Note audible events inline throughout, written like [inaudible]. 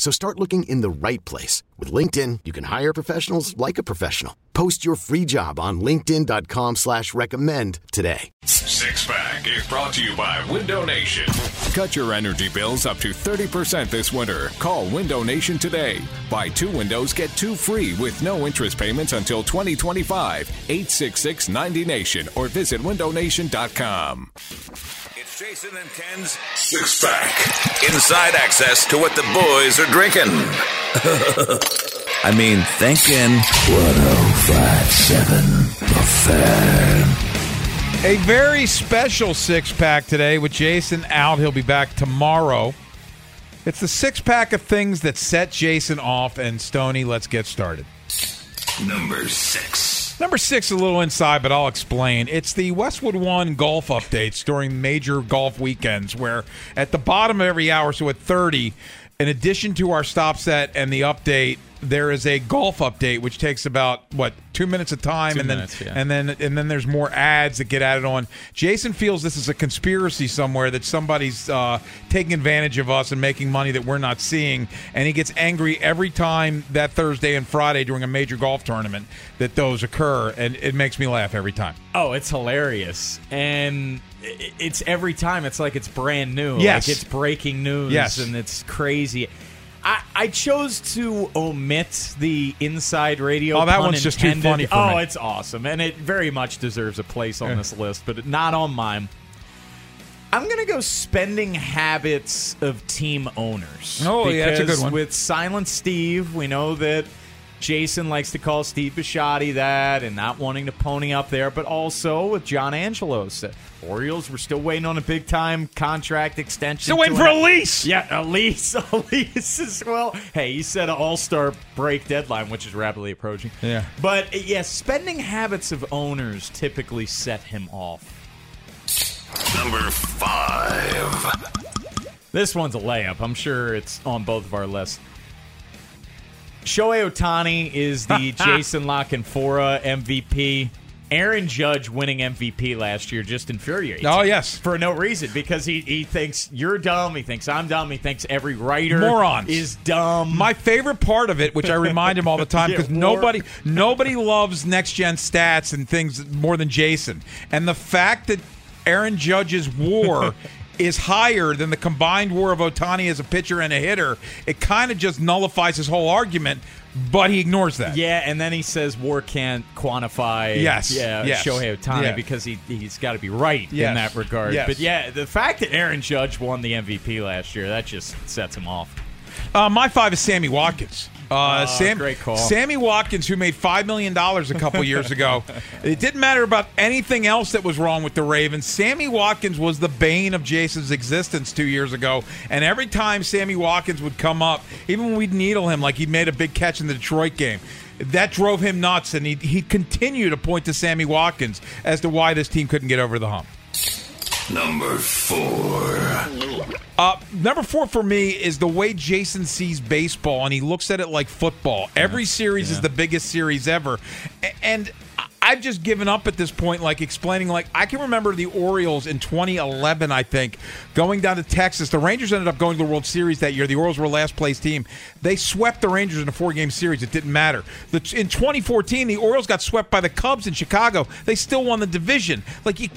So start looking in the right place. With LinkedIn, you can hire professionals like a professional. Post your free job on linkedin.com slash recommend today. Six Pack is brought to you by Window Nation. Cut your energy bills up to 30% this winter. Call Window Nation today. Buy two windows, get two free with no interest payments until 2025. 866 90Nation or visit windownation.com. It's Jason and Ken's Six Pack. Inside access to what the boys are drinking. [laughs] I mean, thinking. 1057 The Fan. A very special six pack today with Jason out. He'll be back tomorrow. It's the six pack of things that set Jason off. And Stony, let's get started. Number six. Number six, a little inside, but I'll explain. It's the Westwood One golf updates during major golf weekends, where at the bottom of every hour, so at 30, in addition to our stop set and the update, there is a golf update which takes about what two minutes of time, Two and minutes, then yeah. and then and then there's more ads that get added on. Jason feels this is a conspiracy somewhere that somebody's uh, taking advantage of us and making money that we're not seeing, and he gets angry every time that Thursday and Friday during a major golf tournament that those occur, and it makes me laugh every time. Oh, it's hilarious. And it's every time it's like it's brand new. Yes. Like it's breaking news Yes. and it's crazy. I, I chose to omit the inside radio. Oh, that one's just too funny for oh, me. it's awesome, and it very much deserves a place on this list, but not on mine. I'm gonna go spending habits of team owners. Oh, yeah, that's a good because one. With Silent Steve, we know that Jason likes to call Steve Bisciotti that, and not wanting to pony up there. But also with John Angelos, Orioles were still waiting on a big time contract extension. Still waiting for an- a lease. yeah, a lease, [laughs] a lease as well. Hey, you said an All Star break deadline, which is rapidly approaching. Yeah. but uh, yeah, spending habits of owners typically set him off. Number five. This one's a layup. I'm sure it's on both of our lists. Shohei Ohtani is the [laughs] Jason La Canfora MVP. Aaron Judge winning MVP last year just infuriates. Oh yes, For no reason, because he, he thinks you're dumb. He thinks I'm dumb. He thinks every writer Morons. is dumb. My favorite part of it, which I remind him all the time, [laughs] because nobody nobody loves next gen stats and things more than Jason. And the fact that Aaron Judge's WAR [laughs] is higher than the combined WAR of Ohtani as a pitcher and a hitter, it kind of just nullifies his whole argument. But he ignores that. Yeah, and then he says War can't quantify Yes, yeah, yes, Shohei Ohtani yeah. because he he's got to be right Yes, in that regard. yes. But yeah, the fact that Aaron Judge won the MVP last year that just sets him off. Uh, my five is Sammy Watkins. Uh, Oh, Sam, great call. Sammy Watkins, who made five million dollars a couple years ago. [laughs] It didn't matter about anything else that was wrong with the Ravens. Sammy Watkins was the bane of Jason's existence two years ago. And every time Sammy Watkins would come up, even when we'd needle him, like he'd made a big catch in the Detroit game, that drove him nuts. And he'd, he'd continue to point to Sammy Watkins as to why this team couldn't get over the hump. Number four. Uh, number four for me is the way Jason sees baseball, and he looks at it like football. Every series is the biggest series ever, and I- I've just given up at this point, like explaining. Like I can remember the Orioles in 2011, I think, going down to Texas. The Rangers ended up going to the World Series that year. The Orioles were last place team. They swept the Rangers in a four game series. It didn't matter. The, in 2014, the Orioles got swept by the Cubs in Chicago. They still won the division. Like you,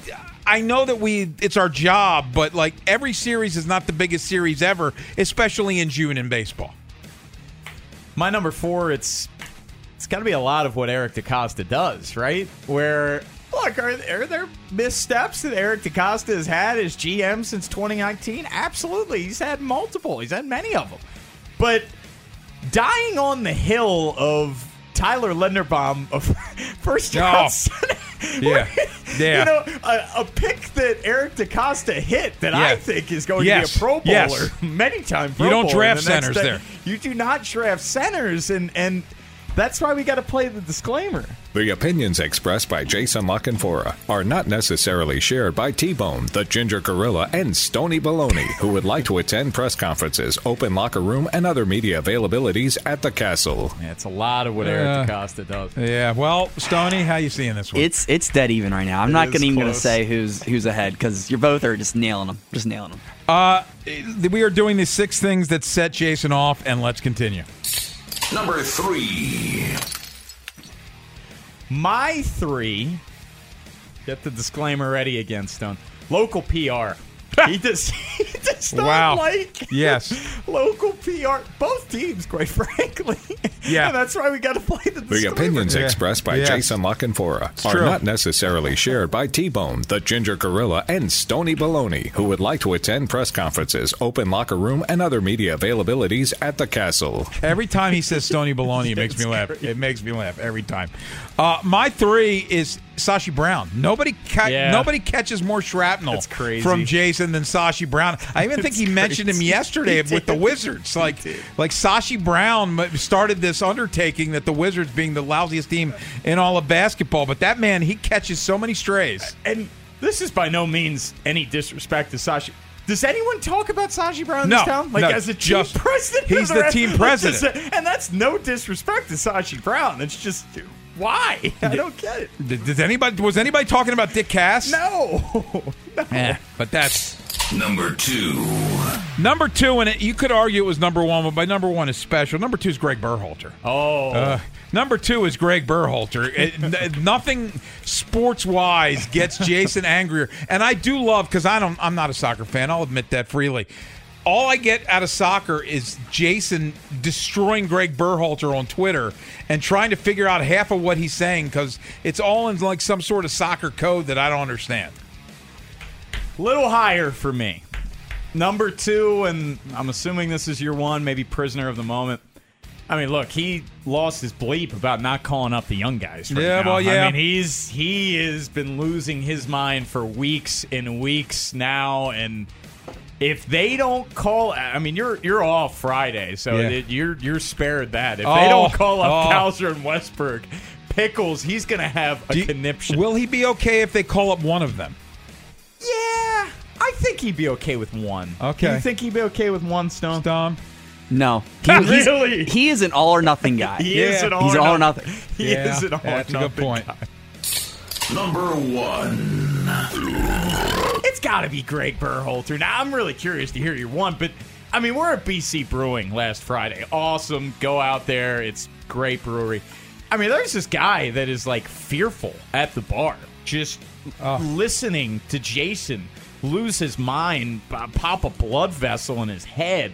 I know that we it's our job, but like every series is not the biggest series ever, especially in June in baseball. My number four, it's it's got to be a lot of what Eric DeCosta does, right? Where look, are, are there missteps that Eric DeCosta has had as GM since 2019? Absolutely, he's had multiple. He's had many of them, but dying on the hill of Tyler Linderbaum of [laughs] first round. Oh. center- Yeah. [laughs] Yeah. You know, a, a pick that Eric DeCosta hit that I think is going Yes. to be a Pro Bowler, Yes. [laughs] many times. You don't draft the centers there. You do not draft centers, and and That's why we got to play the disclaimer. The opinions expressed by Jason La Canfora are not necessarily shared by T Bone, the Ginger Gorilla, and Stony Baloney, who would like to attend press conferences, open locker room, and other media availabilities at the castle. Yeah, it's a lot of what Eric DeCosta does. Yeah. Well, Stony, how you seeing this one? It's it's dead even right now. I'm It not gonna even going to say who's who's ahead because you're both are just nailing them, just nailing them. Uh, we are doing the six things that set Jason off, and let's continue. Number three. My three. Get the disclaimer ready again, Stone. Local PR. [laughs] he does. [laughs] [laughs] He does not Wow. like Yes. [laughs] local PR. Both teams, quite frankly. Yeah. and that's why we got to play the. The opinions Yeah. expressed by Yes. Jason La Canfora are true. not necessarily shared by T Bone, the Ginger Gorilla, and Stony Baloney, who would like to attend press conferences, open locker room, and other media availabilities at the castle. Every time he says Stony Baloney, it makes me laugh. It makes me laugh every time. Uh, my three is Sashi Brown. Nobody ca- Yeah. nobody catches more shrapnel crazy. from Jason than Sashi Brown. I even think he mentioned him [laughs] yesterday with the. Wizards. Like like Sashi Brown started this undertaking that the Wizards being the lousiest team in all of basketball, but that man he catches so many strays. And this is by no means any disrespect to Sashi. Does anyone talk about Sashi Brown in No, this town? Like no, as a team just- president? he's of the [laughs] team president. just- and that's no disrespect to Sashi Brown. It's just why? [laughs] I don't get it. D- Does anybody was anybody talking about Dick Cass? No. no. Eh, but that's Number two. Number two, and it, you could argue it was number one, but by number one is special. Number two is Gregg Berhalter. Oh. Uh, number two is Gregg Berhalter. It, n- [laughs] nothing sports wise gets Jason angrier, and I do love because I don't. I'm not a soccer fan. I'll admit that freely. All I get out of soccer is Jason destroying Gregg Berhalter on Twitter and trying to figure out half of what he's saying because it's all in like some sort of soccer code that I don't understand. Little higher for me. Number two, and I'm assuming this is your one, maybe prisoner of the moment. I mean, look, he lost his bleep about not calling up the young guys. Right Yeah, now. well, yeah. I mean, he's he has been losing his mind for weeks and weeks now, and if they don't call, I mean, you're you're off Friday, so Yeah. it- you're you're spared that. If Oh, they don't call up oh. And Westberg, Pickles, he's gonna have a Do conniption. Will he be okay if they call up one of them? Yeah, I think he'd be okay with one. Okay. You think he'd be okay with one stone? Dom? No, [laughs] he, he's- Really? he is an all or nothing guy. He is Yeah. an all He's or all or nothing. nothing. [laughs] He Yeah, is an all that's a or good nothing point. guy. Number one. It's got to be Gregg Berhalter. Now I'm really curious to hear your one, but I mean we're at BC Brewing last Friday. Awesome. Go out there. It's great brewery. I mean, there's this guy that is like fearful at the bar, just oh. listening to Jason lose his mind, pop a blood vessel in his head.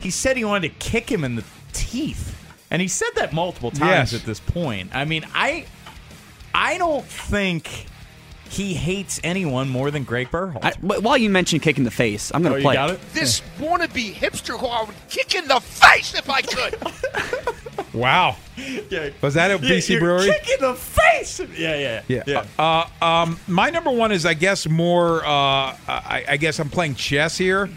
He said he wanted to kick him in the teeth. And he said that multiple times Yes. at this point. I mean, I I don't think he hates anyone more than Gregg Berhalter. I, but while you mentioned kick in the face, I'm going oh, to you play. got it? This wannabe hipster who I would kick in the face if I could. [laughs] Wow. Yeah. Was that at Yeah, BC you're Brewery? Kick in the face. Yeah, yeah, Yeah. Uh, um, my number one is, I guess, more. Uh, I, I guess I'm playing chess here.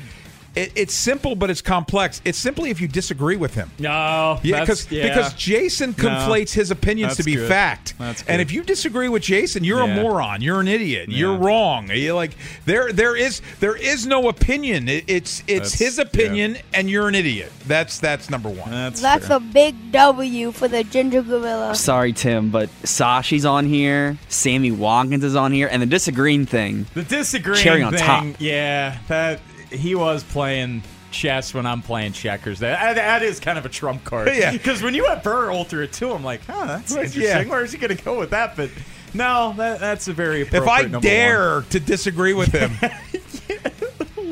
It, it's simple, but it's complex. It's simply if you disagree with him. No, Yeah, because yeah. because Jason conflates his opinions to be good. fact. And if you disagree with Jason, you're Yeah. a moron. You're an idiot. You're wrong. You're like there there is there is no opinion. It, it's it's That's- his opinion, and you're an idiot. That's that's number one. that's That's fair. a big W for the ginger gorilla. Sorry, Tim, but Sashi's on here. Sammy Watkins is on here, and the disagreeing thing. the disagreeing cherry on thing. top. Yeah, that he was playing chess when I'm playing checkers. That that is kind of a trump card. [laughs] Yeah. because when you have Berhalter it too, I'm like, huh, that's interesting. yeah. Where is he going to go with that? But no, that, that's a very If I dare to disagree with him, [laughs] one.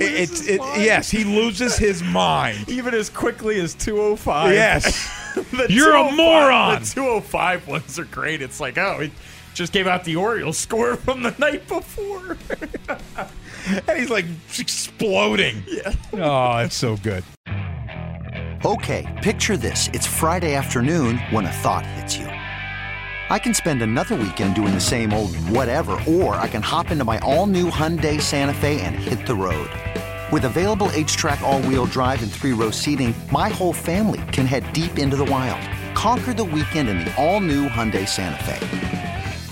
it's it, yes, he loses his mind. [laughs] even as quickly as 205. Yes. You're a oh moron. The 205 ones are great. It's like, oh, just gave out the Orioles score [laughs] from the night before. [laughs] and he's like exploding. Yeah. Oh, it's so good. Okay, picture this. It's Friday afternoon when a thought hits you. I can spend another weekend doing the same old whatever, or I can hop into my all new Hyundai Santa Fe and hit the road. With available HTRAC, all wheel drive, and three row seating, my whole family can head deep into the wild. Conquer the weekend in the all-new Hyundai Santa Fe.